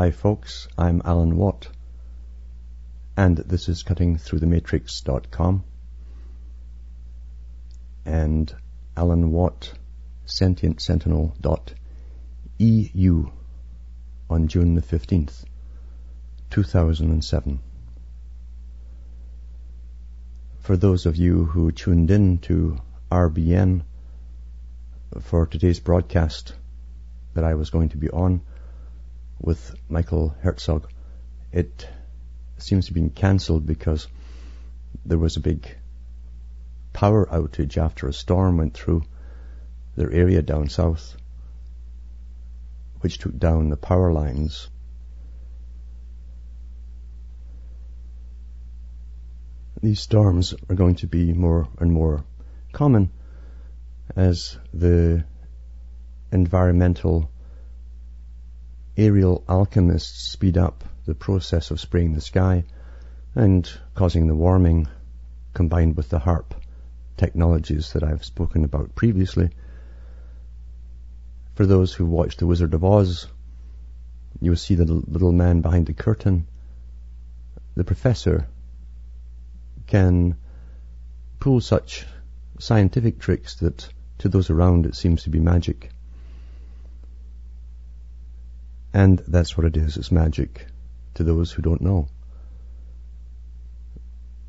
Hi folks, I'm Alan Watt and this is cuttingthroughthematrix.com and Alan Watt Sentient Sentinel EU on June the 15th, 2007. For those of you who tuned in to RBN for today's broadcast that I was going to be on with Michael Herzog, it seems to have been cancelled because there was a big power outage after a storm went through their area down south, which took down the power lines. These storms are going to be more and more common as the environmental aerial alchemists speed up the process of spraying the sky and causing the warming combined with the HAARP technologies that I've spoken about previously. For those who watched The Wizard of Oz, you will see the little man behind the curtain. The professor can pull such scientific tricks that to those around it seems to be magic. And that's what it is, it's magic to those who don't know.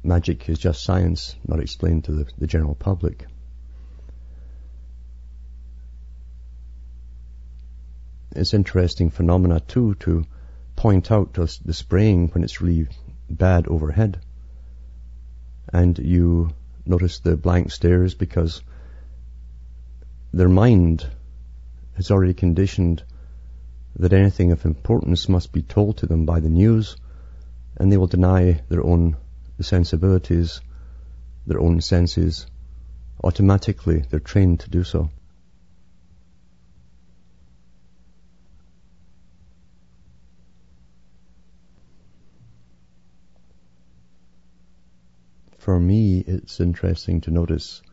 Magic is just science, not explained to the, the general public. It's interesting phenomena too to point out to the spraying when it's really bad overhead. And you notice the blank stares because their mind is already conditioned that anything of importance must be told to them by the news, and they will deny their own sensibilities, their own senses. Automatically, they're trained to do so. For me, it's interesting to notice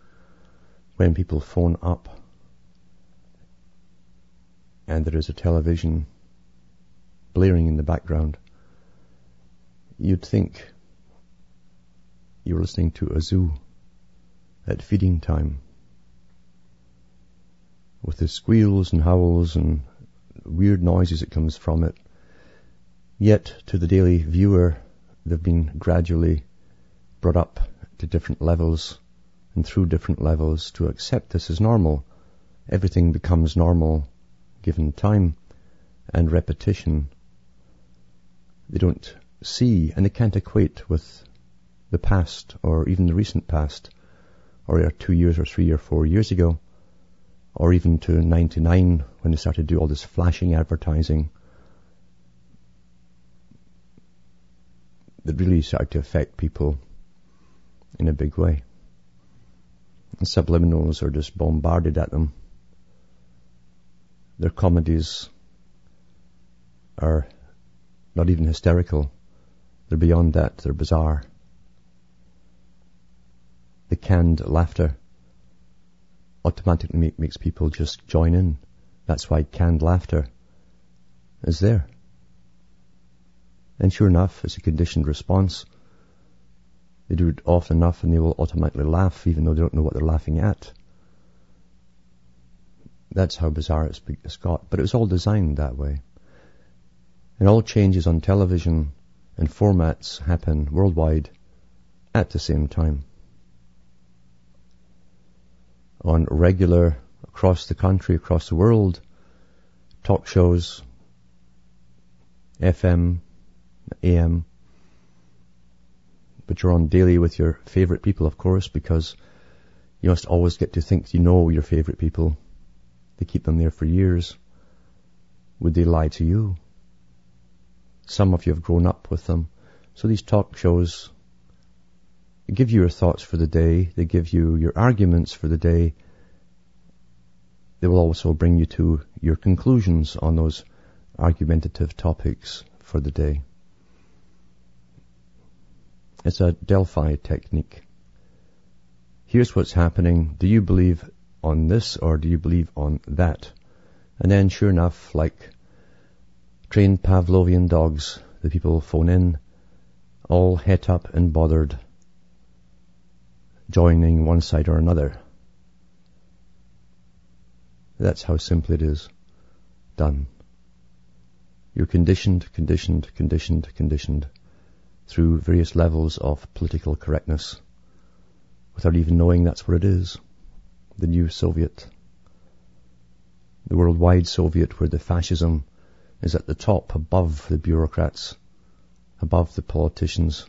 when people phone up and there is a television blaring in the background, you'd think you were listening to a zoo at feeding time with the squeals and howls and weird noises that comes from it. Yet to the daily viewer, they've been gradually brought up to different levels and through different levels to accept this as normal. Everything becomes normal given time and repetition. They don't see and they can't equate with the past or even the recent past or two years or three or four years ago or even to 99 when they started to do all this flashing advertising that really started to affect people in a big way. And subliminals are just bombarded at them their comedies are not even hysterical. They're beyond that. They're bizarre. The canned laughter automatically make, makes people just join in. That's why canned laughter is there. And sure enough, it's a conditioned response. They do it often enough and they will automatically laugh even though they don't know what they're laughing at. That's how bizarre it's, got. But it was all designed that way. And all changes on television and formats happen worldwide at the same time. On regular, across the country, across the world, talk shows, FM, AM, but you're on daily with your favorite people, of course, because you must always get to think you know your favorite people they keep them there for years. Would they lie to you? Some of you have grown up with them. So these talk shows give you your thoughts for the day. They give you your arguments for the day. They will also bring you to your conclusions on those argumentative topics for the day. It's a Delphi technique. Here's what's happening. Do you believe on this or do you believe on that? And then sure enough, like trained Pavlovian dogs, the people phone in, all het up and bothered, joining one side or another. That's how simple it is done. You're conditioned, conditioned, conditioned, conditioned through various levels of political correctness without even knowing that's what it is. The new Soviet. The worldwide Soviet where the fascism is at the top above the bureaucrats, above the politicians,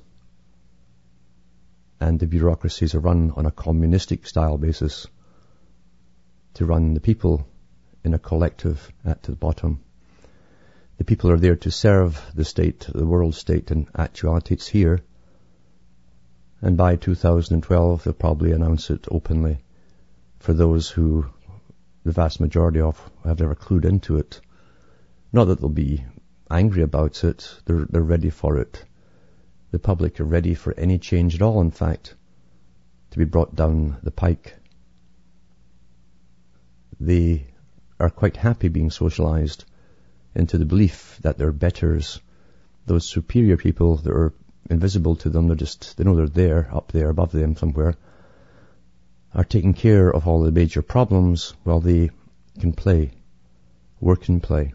and the bureaucracies are run on a communistic style basis to run the people in a collective at the bottom. The people are there to serve the state, the world state, and actuality it's here. And by 2012, they'll probably announce it openly for those who, the vast majority of, have never clued into it. Not that they'll be angry about it, they're, they're ready for it. The public are ready for any change at all, in fact, to be brought down the pike. They are quite happy being socialized into the belief that they're betters, those superior people that are invisible to them, they're just, they know they're there, up there, above them somewhere, are taking care of all the major problems while they can play, work and play.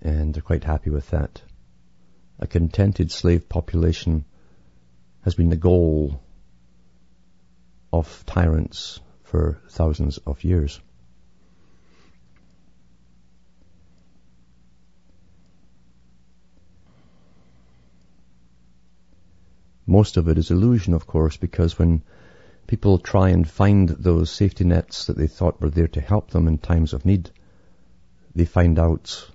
And they're quite happy with that. A contented slave population has been the goal of tyrants for thousands of years. Most of it is illusion, of course, because when people try and find those safety nets that they thought were there to help them in times of need, they find out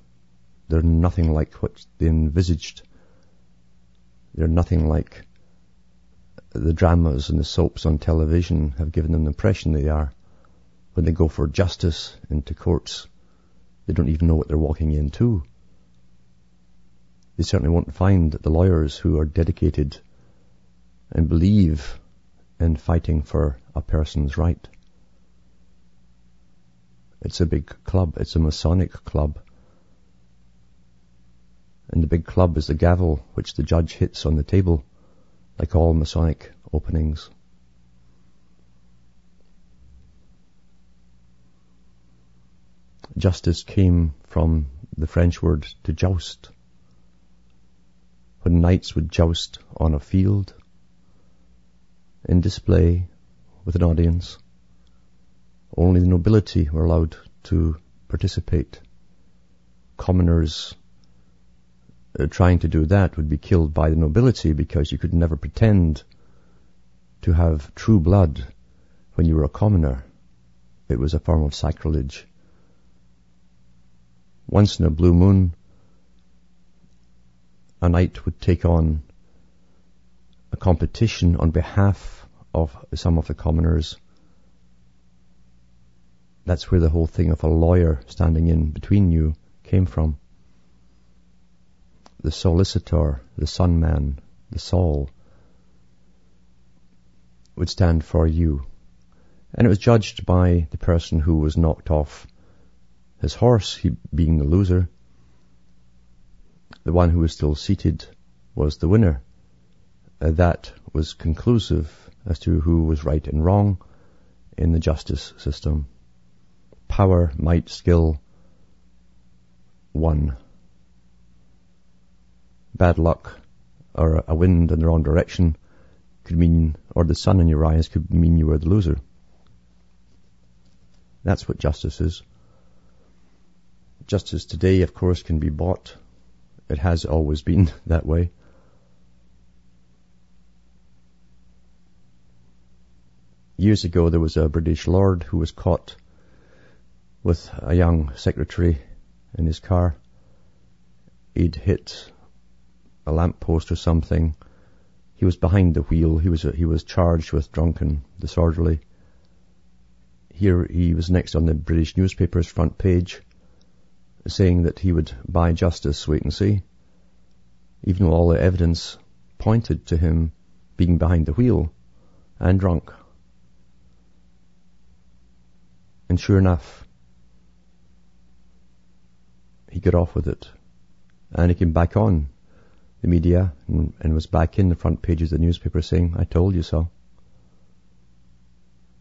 they're nothing like what they envisaged. They're nothing like the dramas and the soaps on television have given them the impression they are. When they go for justice into courts, they don't even know what they're walking into. They certainly won't find the lawyers who are dedicated and believe in fighting for a person's right. It's a big club. It's a Masonic club. And the big club is the gavel which the judge hits on the table, like all Masonic openings. Justice came from the French word to joust. When knights would joust on a field, in display with an audience. Only the nobility were allowed to participate. Commoners uh, trying to do that would be killed by the nobility because you could never pretend to have true blood when you were a commoner. It was a form of sacrilege. Once in a blue moon, a knight would take on a competition on behalf of some of the commoners. That's where the whole thing of a lawyer standing in between you came from. The solicitor, the son man, the Saul would stand for you. And it was judged by the person who was knocked off his horse, he being the loser. The one who was still seated was the winner. Uh, that was conclusive as to who was right and wrong in the justice system. Power, might, skill, won. Bad luck or a wind in the wrong direction could mean, or the sun in your eyes could mean you were the loser. That's what justice is. Justice today, of course, can be bought. It has always been that way. Years ago there was a British lord who was caught with a young secretary in his car. He'd hit a lamp post or something. He was behind the wheel. He was he was charged with drunken disorderly. Here he was next on the British newspaper's front page, saying that he would buy justice. Wait and see. Even though all the evidence pointed to him being behind the wheel and drunk. And sure enough, he got off with it. And he came back on the media and, and was back in the front pages of the newspaper saying, I told you so.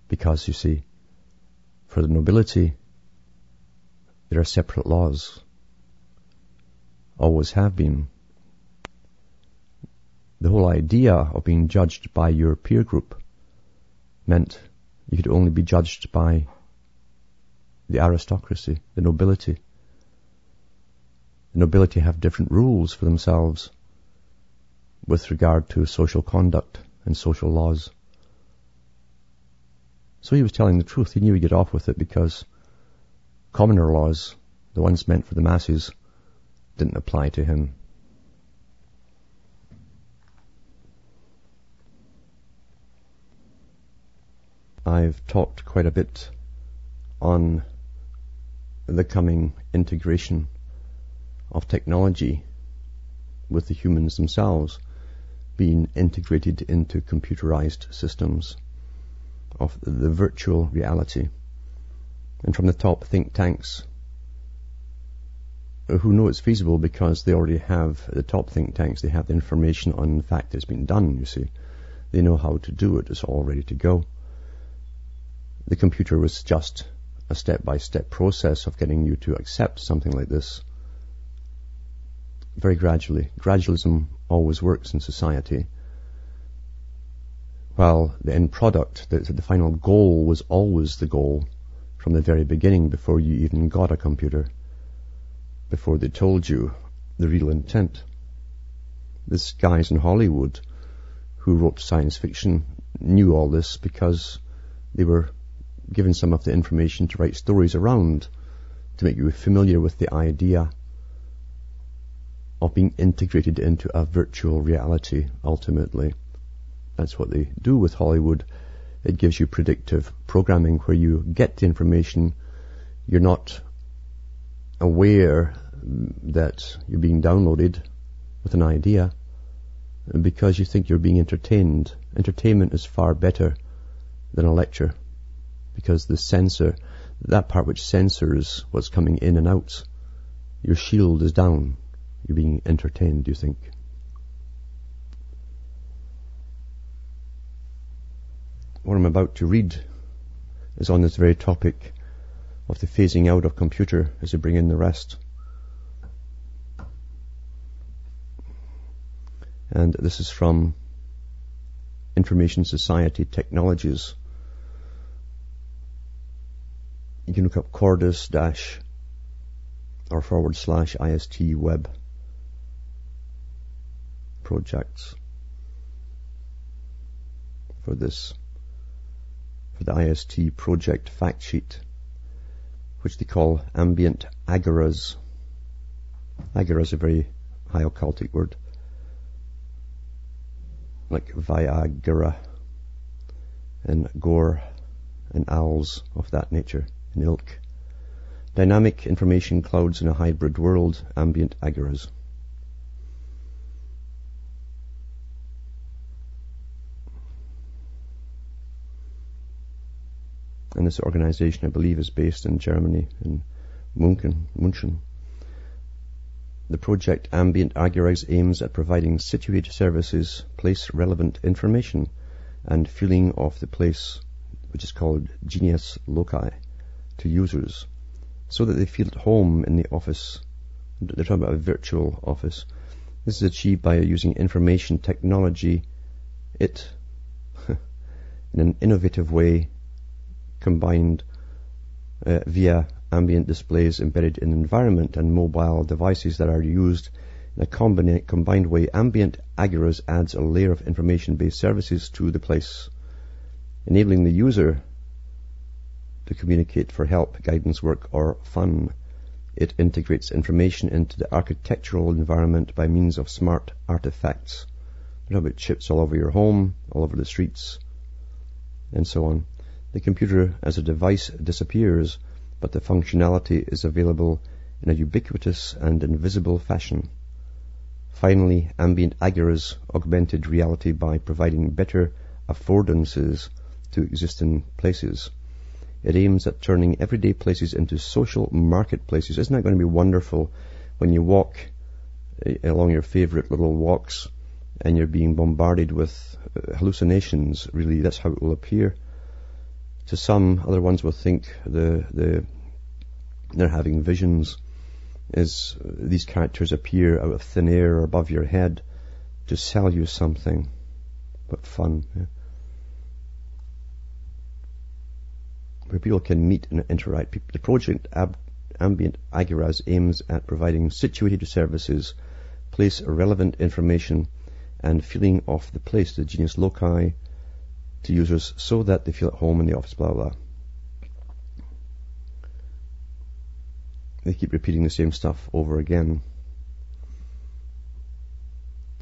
Because you see, for the nobility, there are separate laws. Always have been. The whole idea of being judged by your peer group meant you could only be judged by the aristocracy, the nobility. The nobility have different rules for themselves with regard to social conduct and social laws. So he was telling the truth. He knew he'd get off with it because commoner laws, the ones meant for the masses, didn't apply to him. I've talked quite a bit on the coming integration of technology with the humans themselves being integrated into computerized systems of the virtual reality. And from the top think tanks who know it's feasible because they already have the top think tanks, they have the information on the fact it's been done, you see. They know how to do it, it's all ready to go. The computer was just a step-by-step process of getting you to accept something like this very gradually. Gradualism always works in society. While the end product, the, the final goal was always the goal from the very beginning before you even got a computer, before they told you the real intent. This guys in Hollywood who wrote science fiction knew all this because they were given some of the information to write stories around to make you familiar with the idea of being integrated into a virtual reality ultimately. That's what they do with Hollywood. It gives you predictive programming where you get the information. You're not aware that you're being downloaded with an idea because you think you're being entertained. Entertainment is far better than a lecture because the sensor, that part which censors what's coming in and out, your shield is down. You're being entertained, you think? What I'm about to read is on this very topic of the phasing out of computer as you bring in the rest. And this is from Information Society Technologies you can look up Cordis dash or forward slash IST web projects for this, for the IST project fact sheet, which they call ambient agoras. Agora is a very high occultic word, like Viagra and gore and owls of that nature and. Dynamic information clouds in a hybrid world, ambient agoras. And this organization, I believe, is based in Germany, in Munchen. Munchen. The project Ambient Agoras aims at providing situated services, place relevant information, and feeling of the place, which is called genius loci to users so that they feel at home in the office. They're talking about a virtual office. This is achieved by using information technology, it, in an innovative way, combined uh, via ambient displays embedded in the environment and mobile devices that are used in a combina- combined way. Ambient Agoras adds a layer of information-based services to the place, enabling the user to communicate for help, guidance work, or fun. It integrates information into the architectural environment by means of smart artifacts. What about chips all over your home, all over the streets, and so on. The computer as a device disappears, but the functionality is available in a ubiquitous and invisible fashion. Finally, ambient agoras augmented reality by providing better affordances to existing places It aims at turning everyday places into social marketplaces. Isn't that going to be wonderful when you walk eh, along your favorite little walks and you're being bombarded with uh, hallucinations? Really, that's how it will appear. To some, other ones will think the, the, they're having visions as these characters appear out of thin air above your head to sell you something. But fun. Yeah. Where people can meet and interact. The project Ab- Ambient Agoras aims at providing situated services, place relevant information and feeling of the place, the genius loci, to users so that they feel at home in the office, blah, blah. They keep repeating the same stuff over again.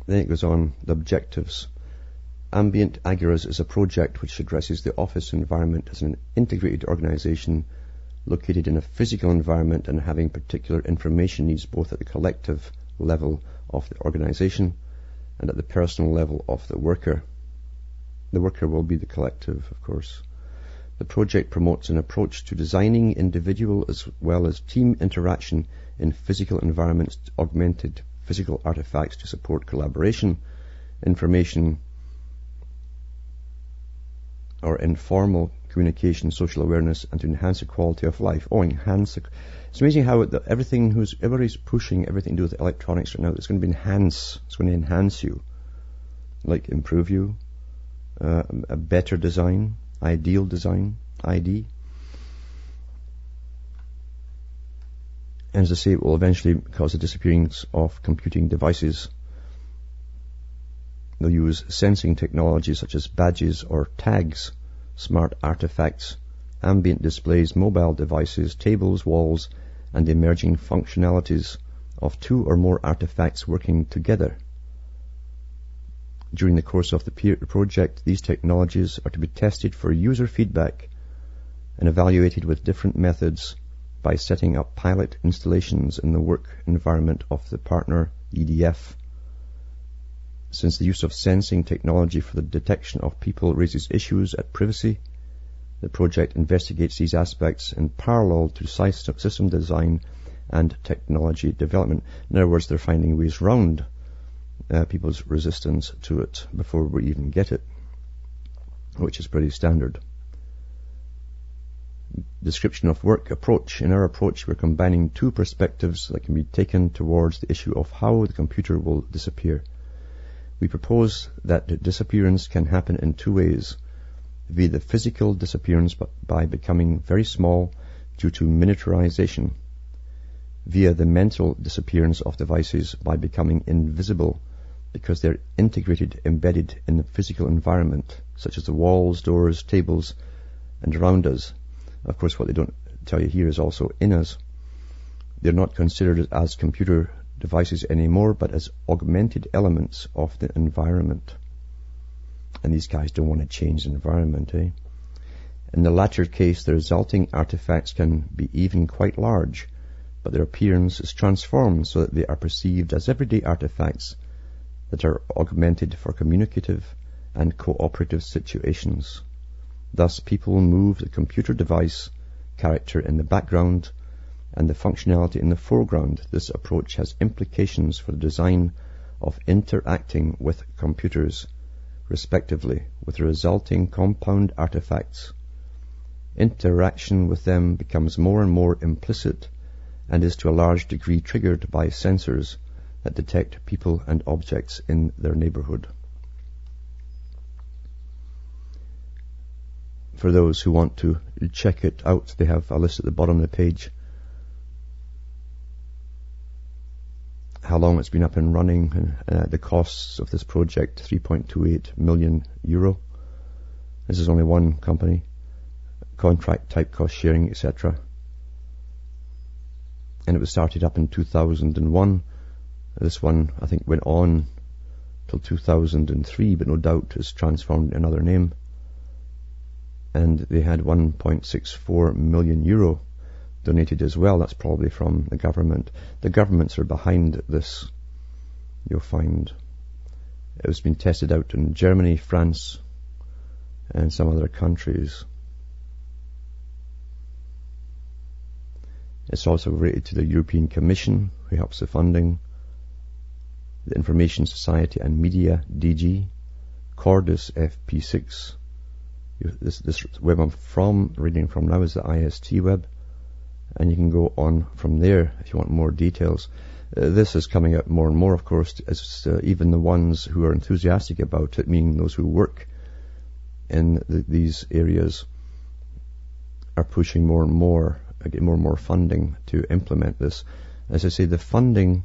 Then it goes on, the objectives. Ambient Agoras is a project which addresses the office environment as an integrated organization located in a physical environment and having particular information needs both at the collective level of the organization and at the personal level of the worker. The worker will be the collective, of course. The project promotes an approach to designing individual as well as team interaction in physical environments, augmented physical artifacts to support collaboration, information, or informal communication, social awareness, and to enhance the quality of life. Oh, enhance. It's amazing how the, everything who's everybody's pushing everything to do with electronics right now. It's going to be enhance. It's going to enhance you, like improve you, uh, a better design, ideal design, ID. And as I say, it will eventually cause the disappearance of computing devices. They'll use sensing technologies such as badges or tags, smart artifacts, ambient displays, mobile devices, tables, walls, and emerging functionalities of two or more artifacts working together. During the course of the project, these technologies are to be tested for user feedback and evaluated with different methods by setting up pilot installations in the work environment of the partner EDF. Since the use of sensing technology for the detection of people raises issues at privacy, the project investigates these aspects in parallel to system design and technology development. In other words, they're finding ways round uh, people's resistance to it before we even get it, which is pretty standard. Description of work approach. In our approach, we're combining two perspectives that can be taken towards the issue of how the computer will disappear. We propose that the disappearance can happen in two ways. Via the physical disappearance by becoming very small due to miniaturization. Via the mental disappearance of devices by becoming invisible because they're integrated, embedded in the physical environment, such as the walls, doors, tables, and around us. Of course, what they don't tell you here is also in us. They're not considered as computer devices anymore, but as augmented elements of the environment. And these guys don't want to change the environment, eh? In the latter case, the resulting artifacts can be even quite large, but their appearance is transformed so that they are perceived as everyday artifacts that are augmented for communicative and cooperative situations. Thus, people move the computer device character in the background and the functionality in the foreground. This approach has implications for the design of interacting with computers, respectively, with resulting compound artifacts. Interaction with them becomes more and more implicit and is to a large degree triggered by sensors that detect people and objects in their neighborhood. For those who want to check it out, they have a list at the bottom of the page. How long it's been up and running, uh, the costs of this project, 3.28 million euro. This is only one company. Contract type cost sharing, etc. And it was started up in 2001 this one, I think, went on till 2003, but no doubt has transformed another name. And they had 1.64 million euro donated as well. That's probably from the government. The governments are behind this, you'll find. It has been tested out in Germany, France, and some other countries. It's also related to the European Commission, who helps the funding, the Information Society and Media, DG, Cordis FP6. This, this web I'm from, reading from now is the IST web, and you can go on from there if you want more details. Uh, this is coming out more and more, of course, as uh, even the ones who are enthusiastic about it, meaning those who work in the, these areas, are pushing more and more, uh, get more and more funding to implement this. As I say, the funding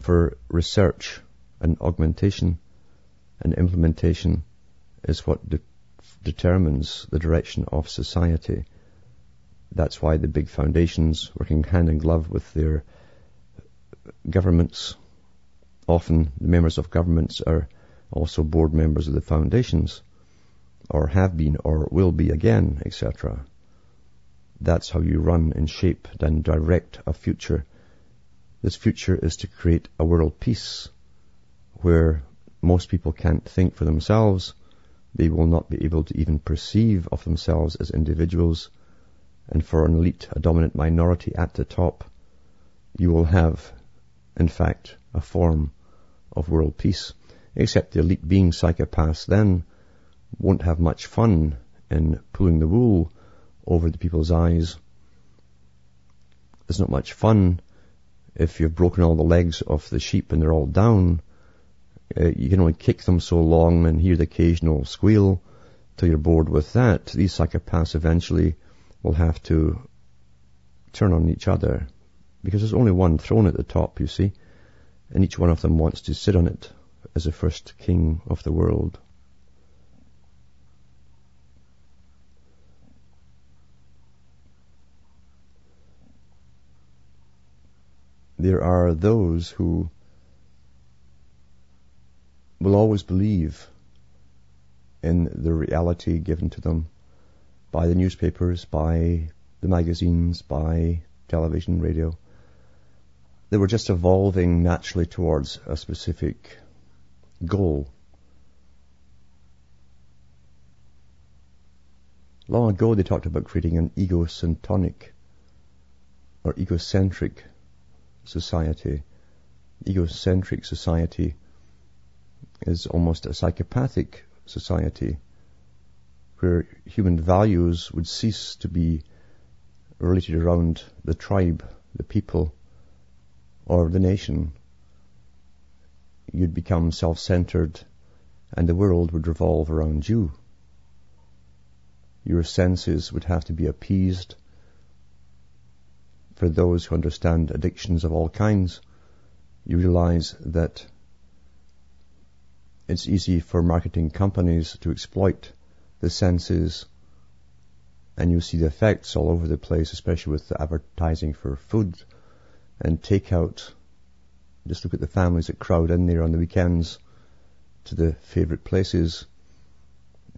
for research and augmentation and implementation is what de- determines the direction of society. That's why the big foundations, working hand in glove with their governments, often the members of governments are also board members of the foundations, or have been, or will be again, etc. That's how you run and shape and direct a future. This future is to create a world peace where most people can't think for themselves. They will not be able to even perceive of themselves as individuals. And for an elite, a dominant minority at the top, you will have in fact, a form of world peace. Except the elite being psychopaths then won't have much fun in pulling the wool over the people's eyes. There's not much fun if you've broken all the legs of the sheep and they're all down. Uh, you can only kick them so long and hear the occasional squeal till you're bored with that. These psychopaths eventually will have to turn on each other because there's only one throne at the top, you see, and each one of them wants to sit on it as the first king of the world. There are those who will always believe in the reality given to them by the newspapers, by the magazines, by television, radio they were just evolving naturally towards a specific goal. Long ago they talked about creating an egocentric or egocentric society. Egocentric society is almost a psychopathic society where human values would cease to be related around the tribe, the people, or the nation, you'd become self-centered and the world would revolve around you. Your senses would have to be appeased. For those who understand addictions of all kinds, you realize that it's easy for marketing companies to exploit the senses and you see the effects all over the place, especially with the advertising for food and takeout. just look at the families that crowd in there on the weekends to the favourite places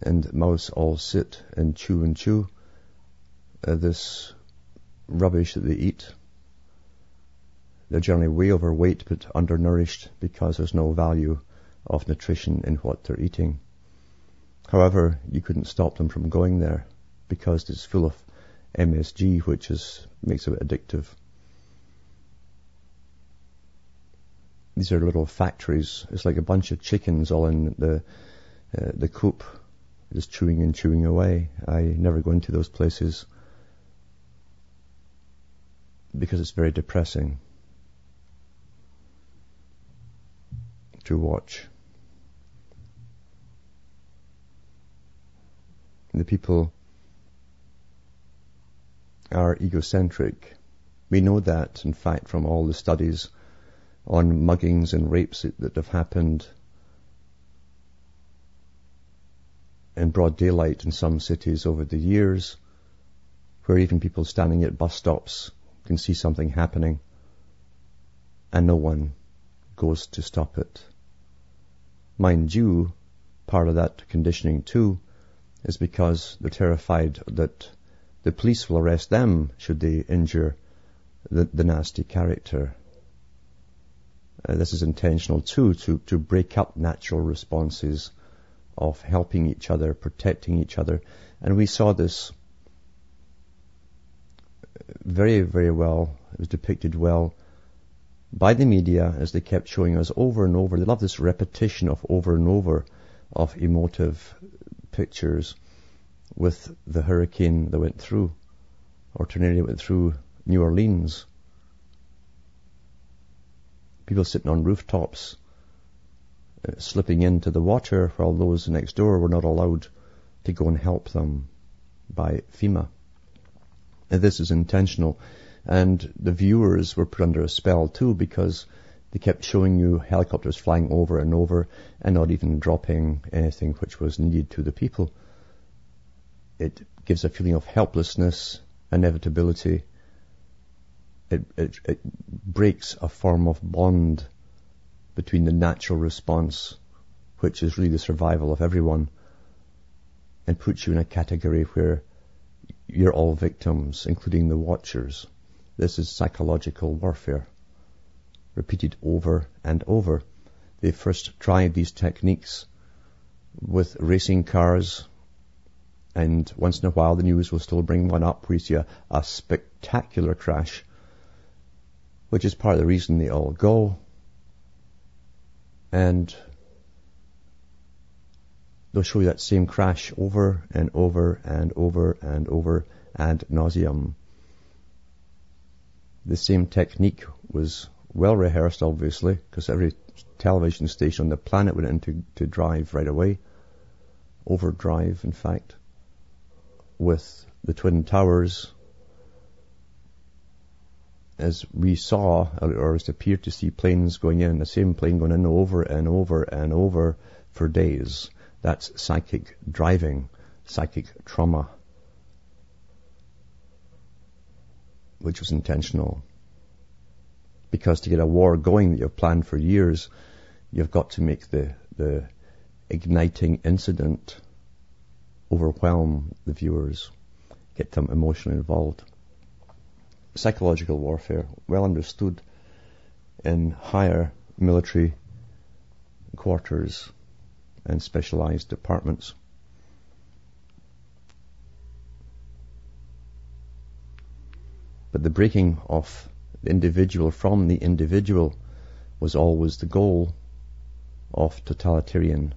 and mouse all sit and chew and chew uh, this rubbish that they eat. They're generally way overweight but undernourished because there's no value of nutrition in what they're eating. However, you couldn't stop them from going there because it's full of MSG, which is, makes it addictive. these are little factories. It's like a bunch of chickens all in the uh, the coop, just chewing and chewing away. I never go into those places because it's very depressing to watch. The people are egocentric. We know that, in fact, from all the studies on muggings and rapes that have happened in broad daylight in some cities over the years, where even people standing at bus stops can see something happening and no one goes to stop it. Mind you, part of that conditioning too is because they're terrified that the police will arrest them should they injure the, the nasty character. Uh, this is intentional too, to, to break up natural responses of helping each other, protecting each other. And we saw this very, very well. It was depicted well by the media as they kept showing us over and over. They love this repetition of over and over of emotive pictures with the hurricane that went through, or tornado went through New Orleans. People sitting on rooftops, uh, slipping into the water while those next door were not allowed to go and help them by FEMA. And this is intentional. And the viewers were put under a spell too because they kept showing you helicopters flying over and over and not even dropping anything which was needed to the people. It gives a feeling of helplessness, inevitability. It, it, it breaks a form of bond between the natural response, which is really the survival of everyone, and puts you in a category where you're all victims, including the watchers. This is psychological warfare, repeated over and over. They first tried these techniques with racing cars, and once in a while the news will still bring one up where you see a, a spectacular crash, which is part of the reason they all go. And they'll show you that same crash over and over and over and over ad nauseum. The same technique was well rehearsed, obviously, because every television station on the planet went into to drive right away. Overdrive, in fact, with the Twin Towers. As we saw, or as appeared to see planes going in, the same plane going in over and over and over for days. That's psychic driving, psychic trauma, which was intentional. Because to get a war going that you've planned for years, you've got to make the, the igniting incident overwhelm the viewers, get them emotionally involved. Psychological warfare, well understood in higher military quarters and specialized departments. But the breaking of the individual from the individual was always the goal of totalitarian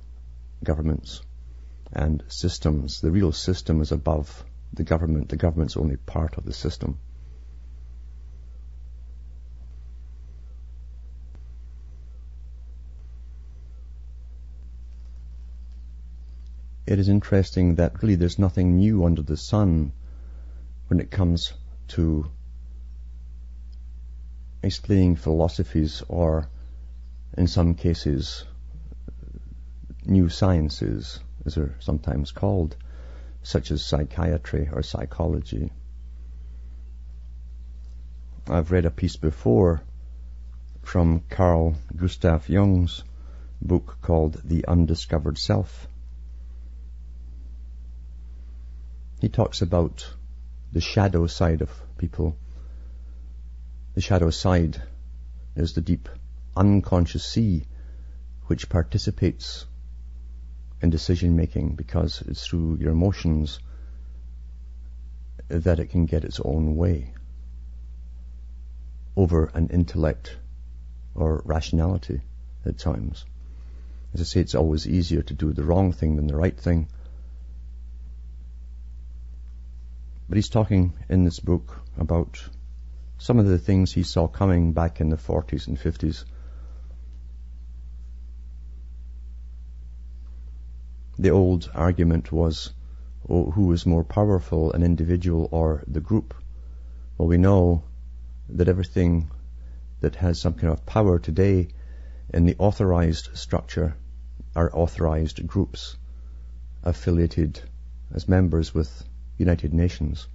governments and systems. The real system is above the government. The government's only part of the system. it is interesting that really there's nothing new under the sun when it comes to explaining philosophies or, in some cases, new sciences, as they're sometimes called, such as psychiatry or psychology. I've read a piece before from Carl Gustav Jung's book called The Undiscovered Self he talks about the shadow side of people. The shadow side is the deep unconscious sea which participates in decision making because it's through your emotions that it can get its own way over an intellect or rationality at times. As I say, it's always easier to do the wrong thing than the right thing. But he's talking in this book about some of the things he saw coming back in the 40s and 50s. The old argument was oh, who is more powerful, an individual or the group? Well, we know that everything that has some kind of power today in the authorized structure are authorized groups affiliated as members with United Nations.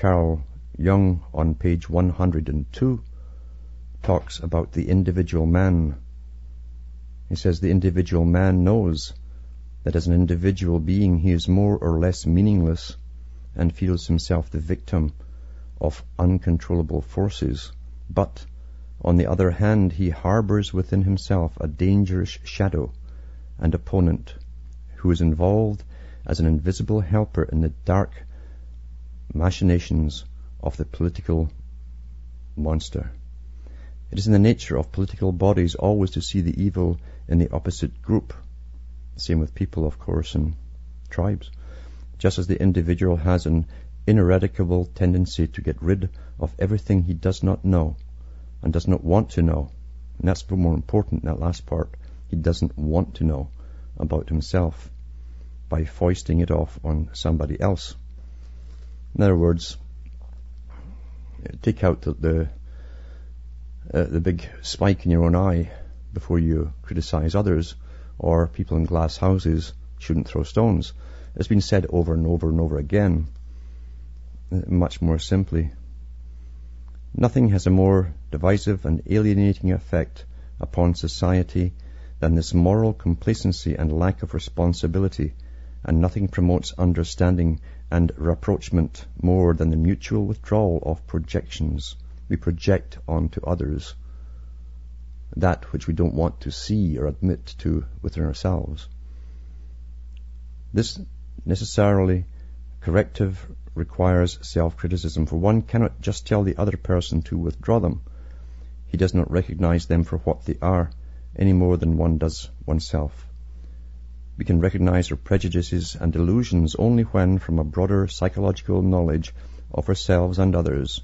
Carl Jung on page 102 talks about the individual man. He says the individual man knows that as an individual being he is more or less meaningless and feels himself the victim of uncontrollable forces. But, on the other hand, he harbors within himself a dangerous shadow and opponent who is involved as an invisible helper in the dark machinations of the political monster. It is in the nature of political bodies always to see the evil in the opposite group. Same with people, of course, and tribes. Just as the individual has an ineradicable tendency to get rid of everything he does not know and does not want to know. And that's more important, that last part. He doesn't want to know about himself by foisting it off on somebody else. In other words, take out the the, uh, the big spike in your own eye before you criticize others, or people in glass houses shouldn't throw stones. It's been said over and over and over again, uh, much more simply. Nothing has a more divisive and alienating effect upon society than this moral complacency and lack of responsibility, and nothing promotes understanding and rapprochement more than the mutual withdrawal of projections we project onto others, that which we don't want to see or admit to within ourselves. This necessarily corrective requires self-criticism, for one cannot just tell the other person to withdraw them. He does not recognize them for what they are any more than one does oneself. We can recognize our prejudices and delusions only when, from a broader psychological knowledge of ourselves and others,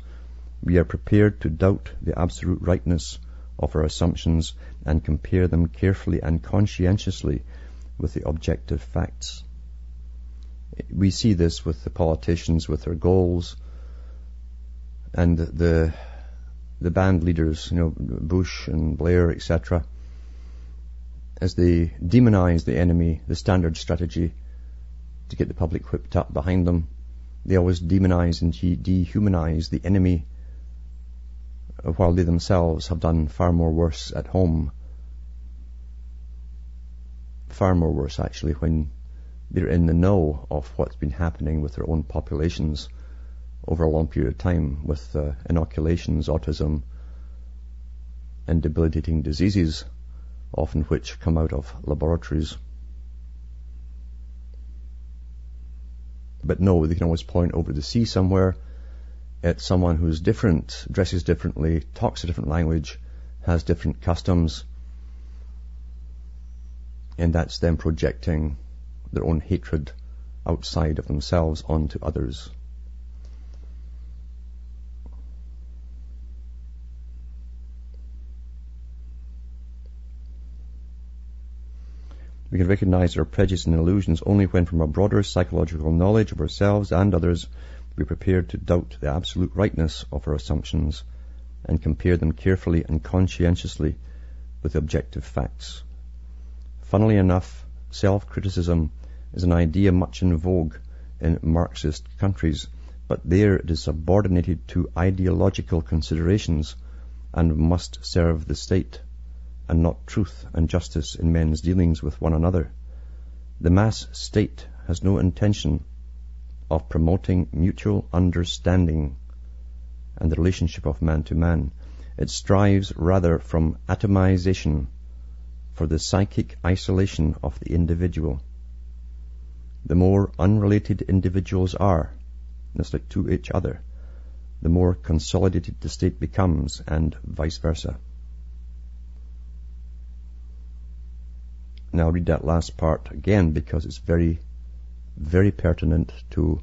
we are prepared to doubt the absolute rightness of our assumptions and compare them carefully and conscientiously with the objective facts. We see this with the politicians, with their goals, and the the band leaders, you know, Bush and Blair, etc as they demonize the enemy, the standard strategy to get the public whipped up behind them, they always demonize and dehumanize the enemy while they themselves have done far more worse at home. Far more worse actually when they're in the know of what's been happening with their own populations over a long period of time with uh, inoculations, autism, and debilitating diseases often which come out of laboratories. But no, they can always point over the sea somewhere at someone who's different, dresses differently, talks a different language, has different customs, and that's them projecting their own hatred outside of themselves onto others. We can recognize our prejudices and illusions only when from a broader psychological knowledge of ourselves and others we are prepared to doubt the absolute rightness of our assumptions and compare them carefully and conscientiously with objective facts. Funnily enough, self-criticism is an idea much in vogue in Marxist countries, but there it is subordinated to ideological considerations and must serve the state and not truth and justice in men's dealings with one another. The mass state has no intention of promoting mutual understanding and the relationship of man to man. It strives rather from atomization for the psychic isolation of the individual. The more unrelated individuals are, just like to each other, the more consolidated the state becomes and vice versa. Now read that last part again because it's very, very pertinent to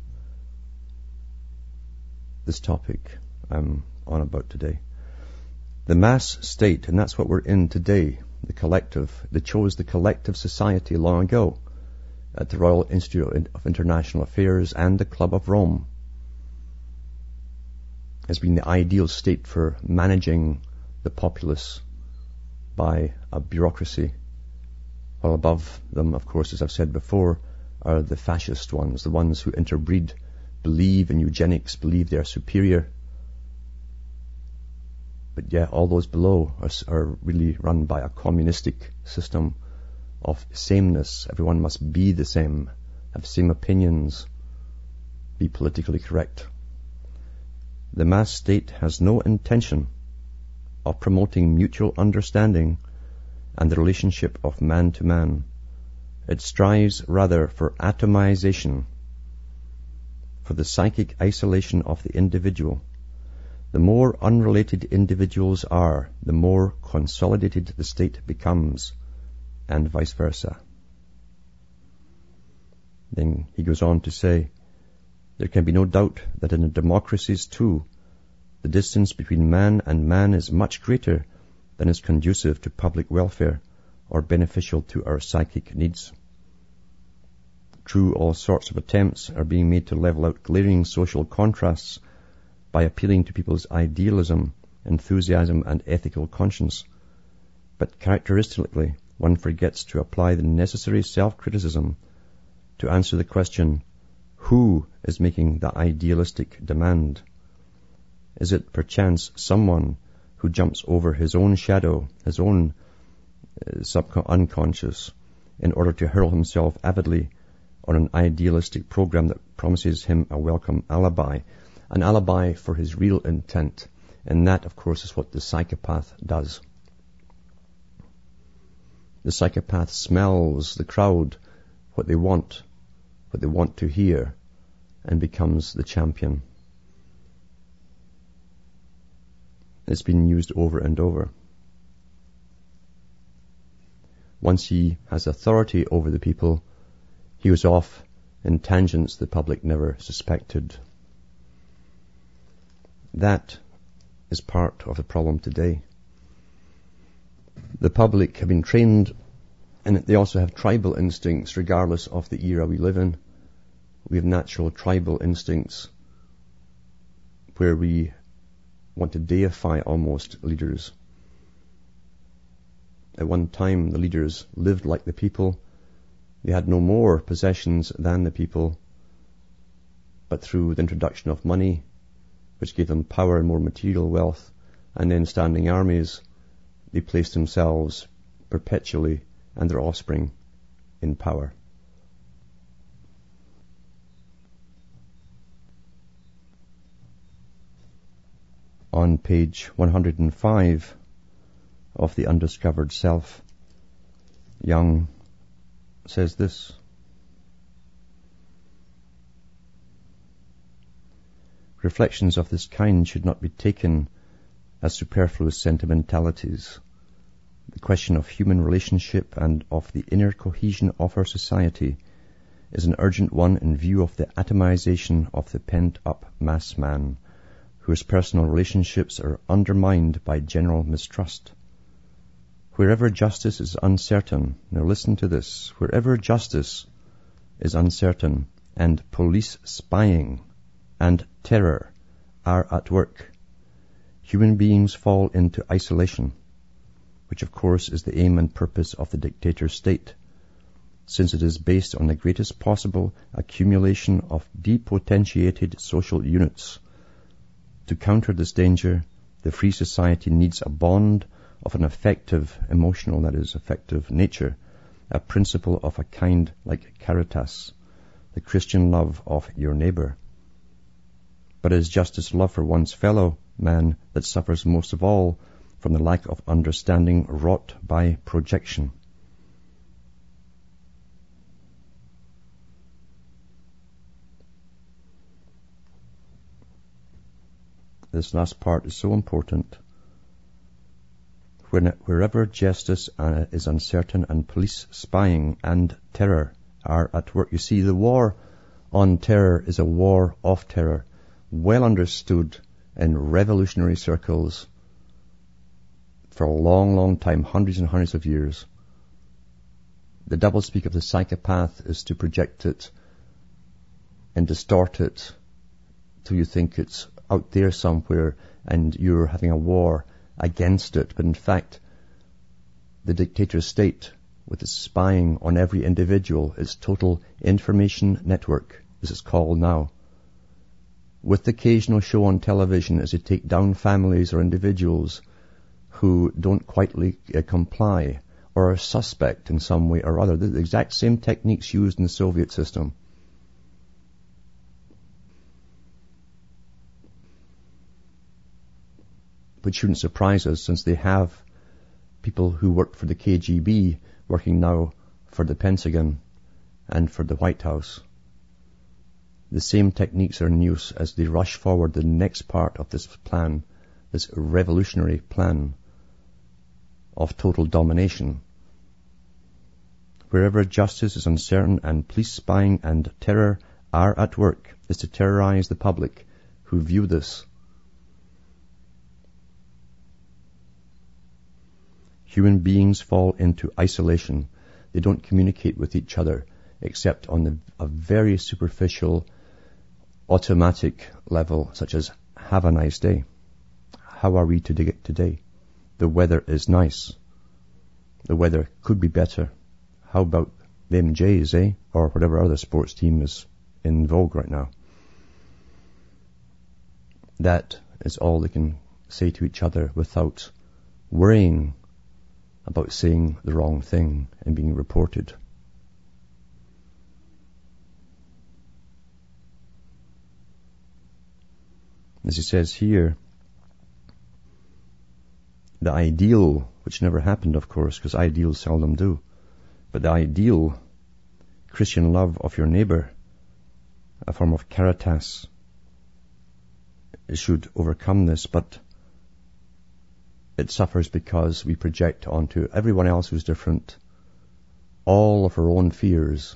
this topic I'm on about today. The mass state, and that's what we're in today, the collective. They chose the collective society long ago at the Royal Institute of International Affairs and the Club of Rome as being the ideal state for managing the populace by a bureaucracy while above them, of course, as I've said before, are the fascist ones, the ones who interbreed, believe in eugenics, believe they are superior. But yeah, all those below are, are really run by a communistic system of sameness. Everyone must be the same, have the same opinions, be politically correct. The mass state has no intention of promoting mutual understanding and the relationship of man to man, It strives rather for atomization, for the psychic isolation of the individual. The more unrelated individuals are, the more consolidated the state becomes, and vice versa. Then he goes on to say, there can be no doubt that in democracies too, the distance between man and man is much greater than is conducive to public welfare or beneficial to our psychic needs. True, all sorts of attempts are being made to level out glaring social contrasts by appealing to people's idealism, enthusiasm, and ethical conscience. But characteristically, one forgets to apply the necessary self-criticism to answer the question, who is making the idealistic demand? Is it perchance someone who jumps over his own shadow, his own uh, subcon- unconscious, in order to hurl himself avidly on an idealistic program that promises him a welcome alibi, an alibi for his real intent. And that, of course, is what the psychopath does. The psychopath smells the crowd, what they want, what they want to hear, and becomes the champion. It's been used over and over. Once he has authority over the people, he was off in tangents the public never suspected. That is part of the problem today. The public have been trained and they also have tribal instincts regardless of the era we live in. We have natural tribal instincts where we want to deify almost leaders. At one time, the leaders lived like the people. They had no more possessions than the people. But through the introduction of money, which gave them power and more material wealth, and then standing armies, they placed themselves perpetually and their offspring in power. On page 105 of The Undiscovered Self, Jung says this. Reflections of this kind should not be taken as superfluous sentimentalities the question of human relationship and of the inner cohesion of our society is an urgent one in view of the atomization of the pent-up mass man, whose personal relationships are undermined by general mistrust. Wherever justice is uncertain, now listen to this, wherever justice is uncertain and police spying and terror are at work, human beings fall into isolation which of course is the aim and purpose of the dictator state, since it is based on the greatest possible accumulation of depotentiated social units. To counter this danger, the free society needs a bond of an effective, emotional, that is, effective nature, a principle of a kind like caritas, the Christian love of your neighbor. But it is just this love for one's fellow man that suffers most of all from the lack of understanding wrought by projection. This last part is so important. Wherever justice uh, is uncertain and police spying and terror are at work. You see, the war on terror is a war of terror, well understood in revolutionary circles for a long, long time, hundreds and hundreds of years. The doublespeak of the psychopath is to project it and distort it till you think it's out there somewhere and you're having a war against it. But in fact, the dictator state with its spying on every individual, its total information network, as it's called now, with the occasional show on television as they take down families or individuals who don't quite uh, comply or are suspect in some way or other. The exact same techniques used in the Soviet system. Which shouldn't surprise us since they have people who worked for the KGB working now for the Pentagon and for the White House. The same techniques are in use as they rush forward the next part of this plan, this revolutionary plan of total domination. Wherever justice is uncertain and police spying and terror are at work is to terrorize the public who view this. Human beings fall into isolation. They don't communicate with each other except on the, a very superficial, automatic level, such as have a nice day. How are we today? The weather is nice. The weather could be better. How about them Jays, eh? Or whatever other sports team is in vogue right now. That is all they can say to each other without worrying about saying the wrong thing and being reported. As he says here, the ideal, which never happened of course, because ideals seldom do, but the ideal Christian love of your neighbor a form of caritas should overcome this, but it suffers because we project onto everyone else who's different all of our own fears.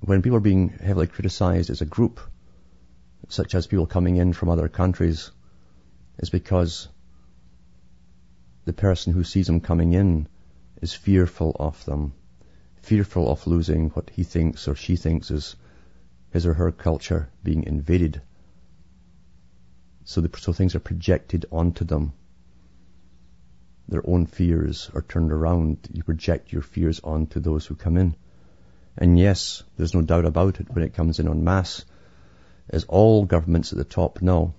When people are being heavily criticized as a group, such as people coming in from other countries, it's because the person who sees them coming in is fearful of them, fearful of losing what he thinks or she thinks is his or her culture being invaded. So, the, so things are projected onto them. Their own fears are turned around. You project your fears onto those who come in. And yes, there's no doubt about it when it comes in en masse, as all governments at the top know,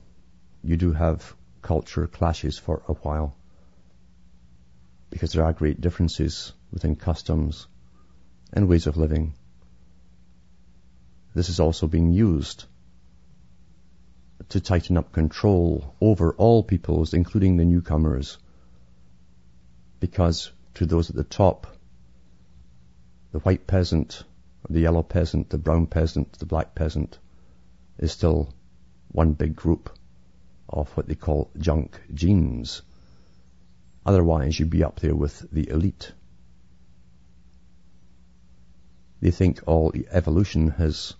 you do have culture clashes for a while. Because there are great differences within customs and ways of living this is also being used to tighten up control over all peoples, including the newcomers. Because to those at the top, the white peasant, the yellow peasant, the brown peasant, the black peasant is still one big group of what they call junk genes. Otherwise, you'd be up there with the elite. They think all evolution has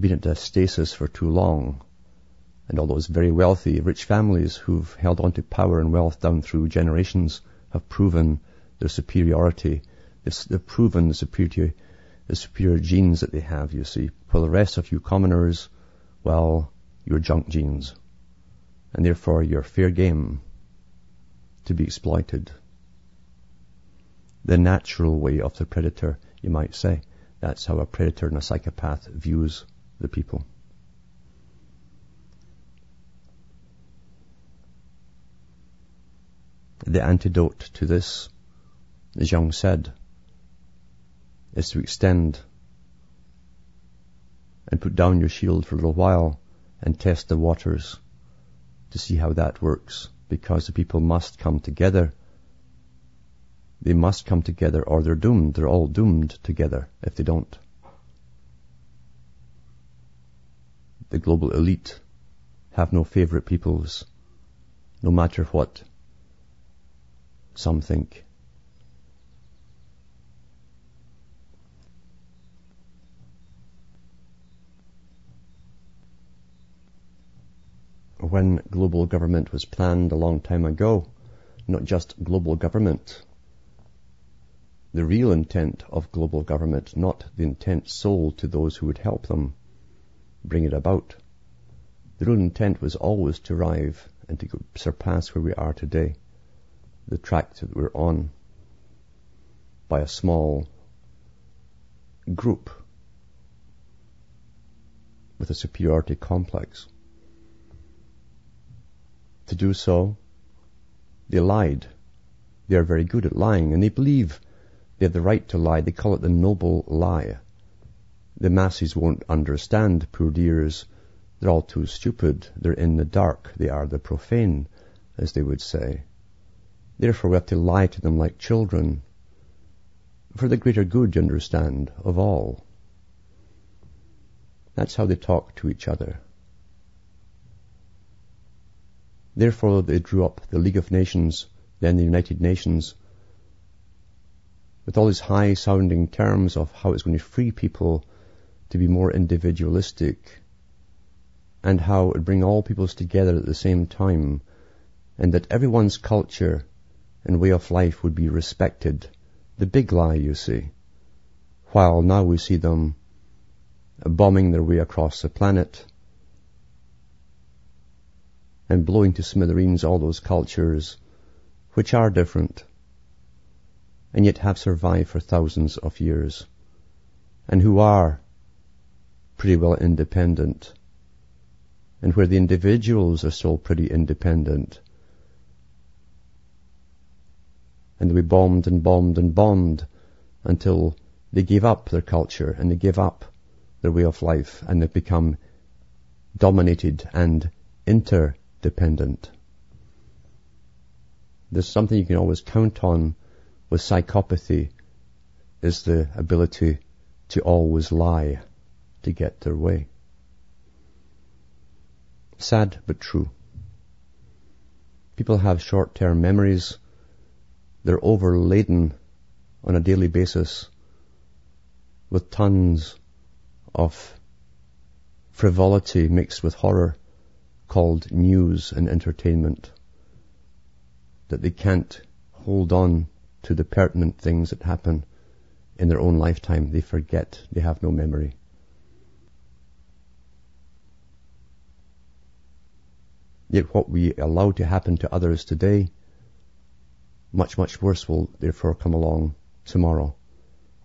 been at a stasis for too long. And all those very wealthy, rich families who've held on to power and wealth down through generations have proven their superiority. They've proven the superior, the superior genes that they have, you see. For the rest of you commoners, well, you're junk genes. And therefore you're fair game to be exploited. The natural way of the predator, you might say. That's how a predator and a psychopath views the people. The antidote to this, as Jung said, is to extend and put down your shield for a little while and test the waters to see how that works because the people must come together. They must come together or they're doomed. They're all doomed together if they don't. The global elite have no favorite peoples, no matter what some think. When global government was planned a long time ago, not just global government, the real intent of global government, not the intent sold to those who would help them, bring it about. The real intent was always to arrive and to surpass where we are today, the track that we're on, by a small group with a superiority complex. To do so, they lied. They are very good at lying, and they believe they have the right to lie. They call it the noble lie. The masses won't understand, poor dears. They're all too stupid. They're in the dark. They are the profane, as they would say. Therefore we have to lie to them like children for the greater good, you understand, of all. That's how they talk to each other. Therefore, they drew up the League of Nations, then the United Nations, with all these high sounding terms of how it's going to free people to be more individualistic and how it would bring all peoples together at the same time and that everyone's culture and way of life would be respected. The big lie, you see. While now we see them bombing their way across the planet and blowing to smithereens all those cultures which are different and yet have survived for thousands of years and who are pretty well independent. And where the individuals are still pretty independent. And we be bombed and bombed and bombed until they gave up their culture and they gave up their way of life and they've become dominated and interdependent. There's something you can always count on with psychopathy is the ability to always lie to get their way. Sad but true. People have short-term memories. They're overladen on a daily basis with tons of frivolity mixed with horror called news and entertainment. That they can't hold on to the pertinent things that happen in their own lifetime. They forget. They have no memory. Yet what we allow to happen to others today, much, much worse will therefore come along tomorrow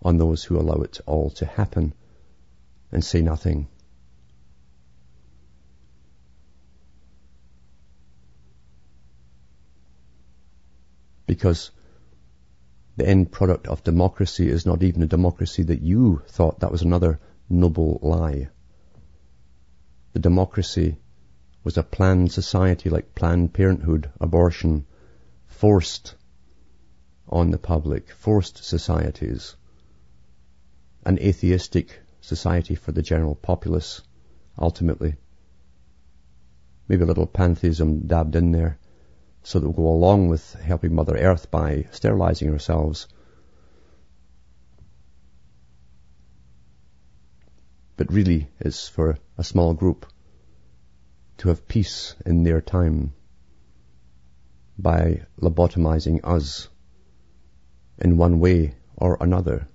on those who allow it all to happen and say nothing. Because the end product of democracy is not even a democracy that you thought that was another noble lie. The democracy was a planned society like Planned Parenthood, abortion, forced on the public, forced societies, an atheistic society for the general populace, ultimately. Maybe a little pantheism dabbed in there so that we'll go along with helping Mother Earth by sterilizing ourselves. But really, it's for a small group to have peace in their time by lobotomizing us in one way or another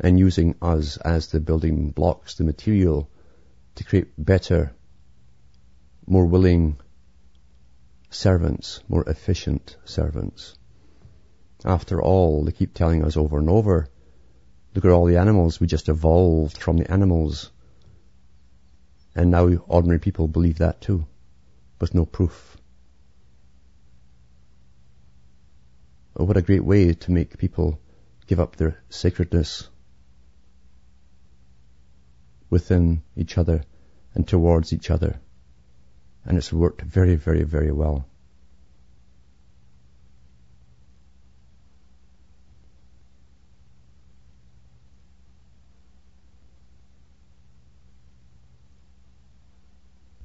and using us as the building blocks, the material to create better, more willing servants, more efficient servants. After all, they keep telling us over and over, look at all the animals, we just evolved from the animals. And now ordinary people believe that too, with no proof. Oh, what a great way to make people give up their sacredness within each other and towards each other and it's worked very, very, very well.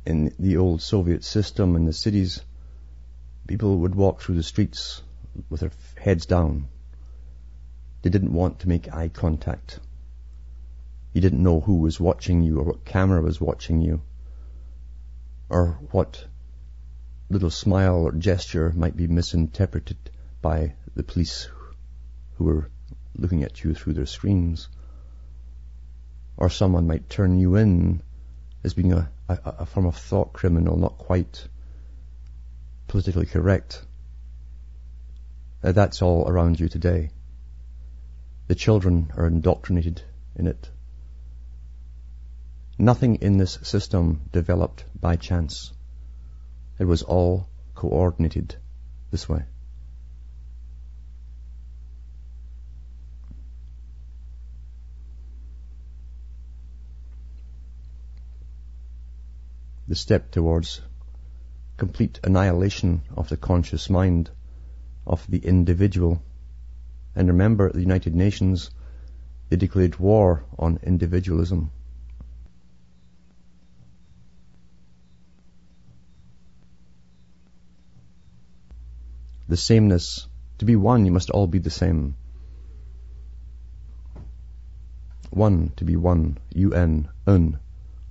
In the old Soviet system in the cities, people would walk through the streets with their heads down. They didn't want to make eye contact. You didn't know who was watching you or what camera was watching you or what little smile or gesture might be misinterpreted by the police who were looking at you through their screens. Or someone might turn you in as being a, a, a form of thought criminal, not quite politically correct. Uh, that's all around you today. The children are indoctrinated in it. Nothing in this system developed by chance. It was all coordinated this way. The step towards complete annihilation of the conscious mind of the individual And remember, the United Nations, they declared war on individualism. The sameness. To be one, you must all be the same. One, to be one. UN, un,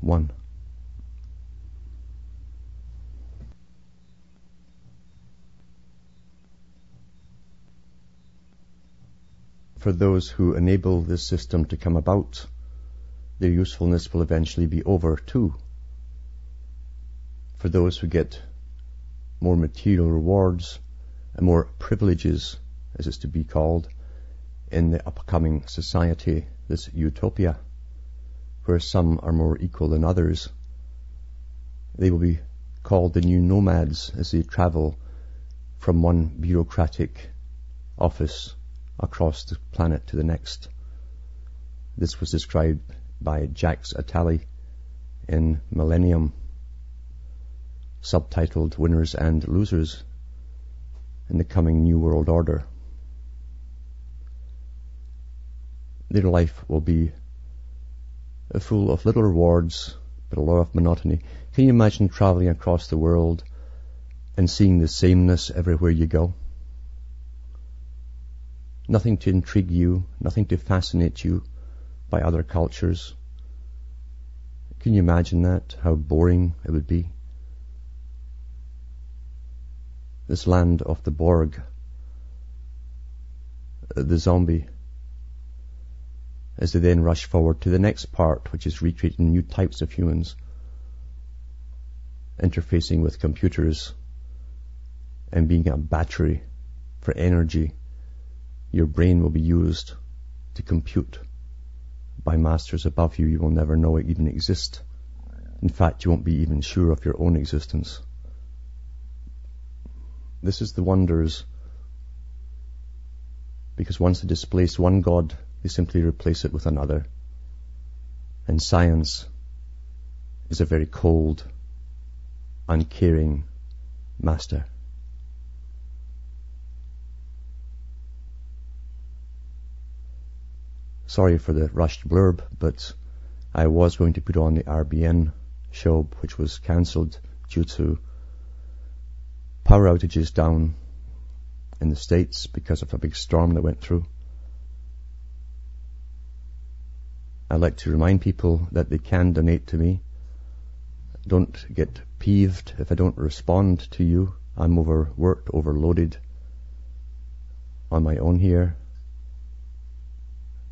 one. For those who enable this system to come about, their usefulness will eventually be over too. For those who get more material rewards and more privileges, as it's to be called, in the upcoming society, this utopia, where some are more equal than others, they will be called the new nomads as they travel from one bureaucratic office across the planet to the next. This was described by Jacques Attali in Millennium, subtitled Winners and Losers in the Coming New World Order. Their life will be full of little rewards, but a lot of monotony. Can you imagine traveling across the world and seeing the sameness everywhere you go? Nothing to intrigue you, nothing to fascinate you by other cultures. Can you imagine that? How boring it would be? This land of the Borg, uh, the zombie, as they then rush forward to the next part, which is recreating new types of humans, interfacing with computers and being a battery for energy your brain will be used to compute by masters above you. You will never know it even exist. In fact, you won't be even sure of your own existence. This is the wonders because once they displace one God, they simply replace it with another. And science is a very cold, uncaring master. Sorry for the rushed blurb, but I was going to put on the RBN show, which was cancelled due to power outages down in the States because of a big storm that went through. I'd like to remind people that they can donate to me. Don't get peeved if I don't respond to you. I'm overworked, overloaded on my own here.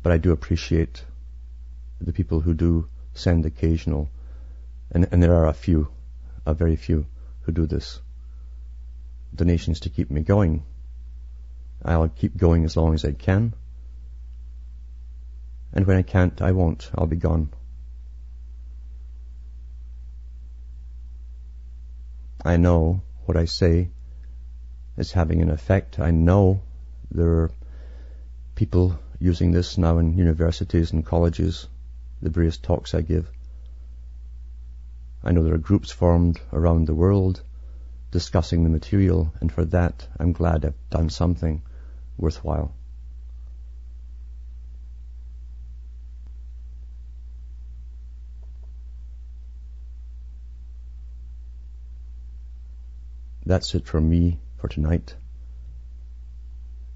But I do appreciate the people who do send occasional, and, and there are a few, a very few, who do this. Donations to keep me going. I'll keep going as long as I can. And when I can't, I won't. I'll be gone. I know what I say is having an effect. I know there are people using this now in universities and colleges, the various talks I give. I know there are groups formed around the world discussing the material, and for that I'm glad I've done something worthwhile. That's it from me for tonight.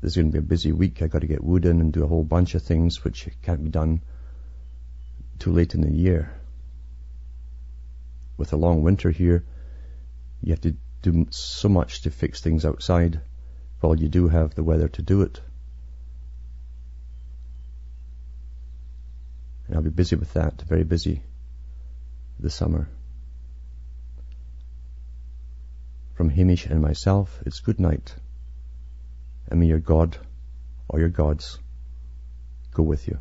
This is going to be a busy week. I've got to get wood in and do a whole bunch of things which can't be done too late in the year. With a long winter here, you have to do so much to fix things outside while you do have the weather to do it. And I'll be busy with that, very busy this summer. From Hamish and myself, it's good night and may your God or your gods go with you.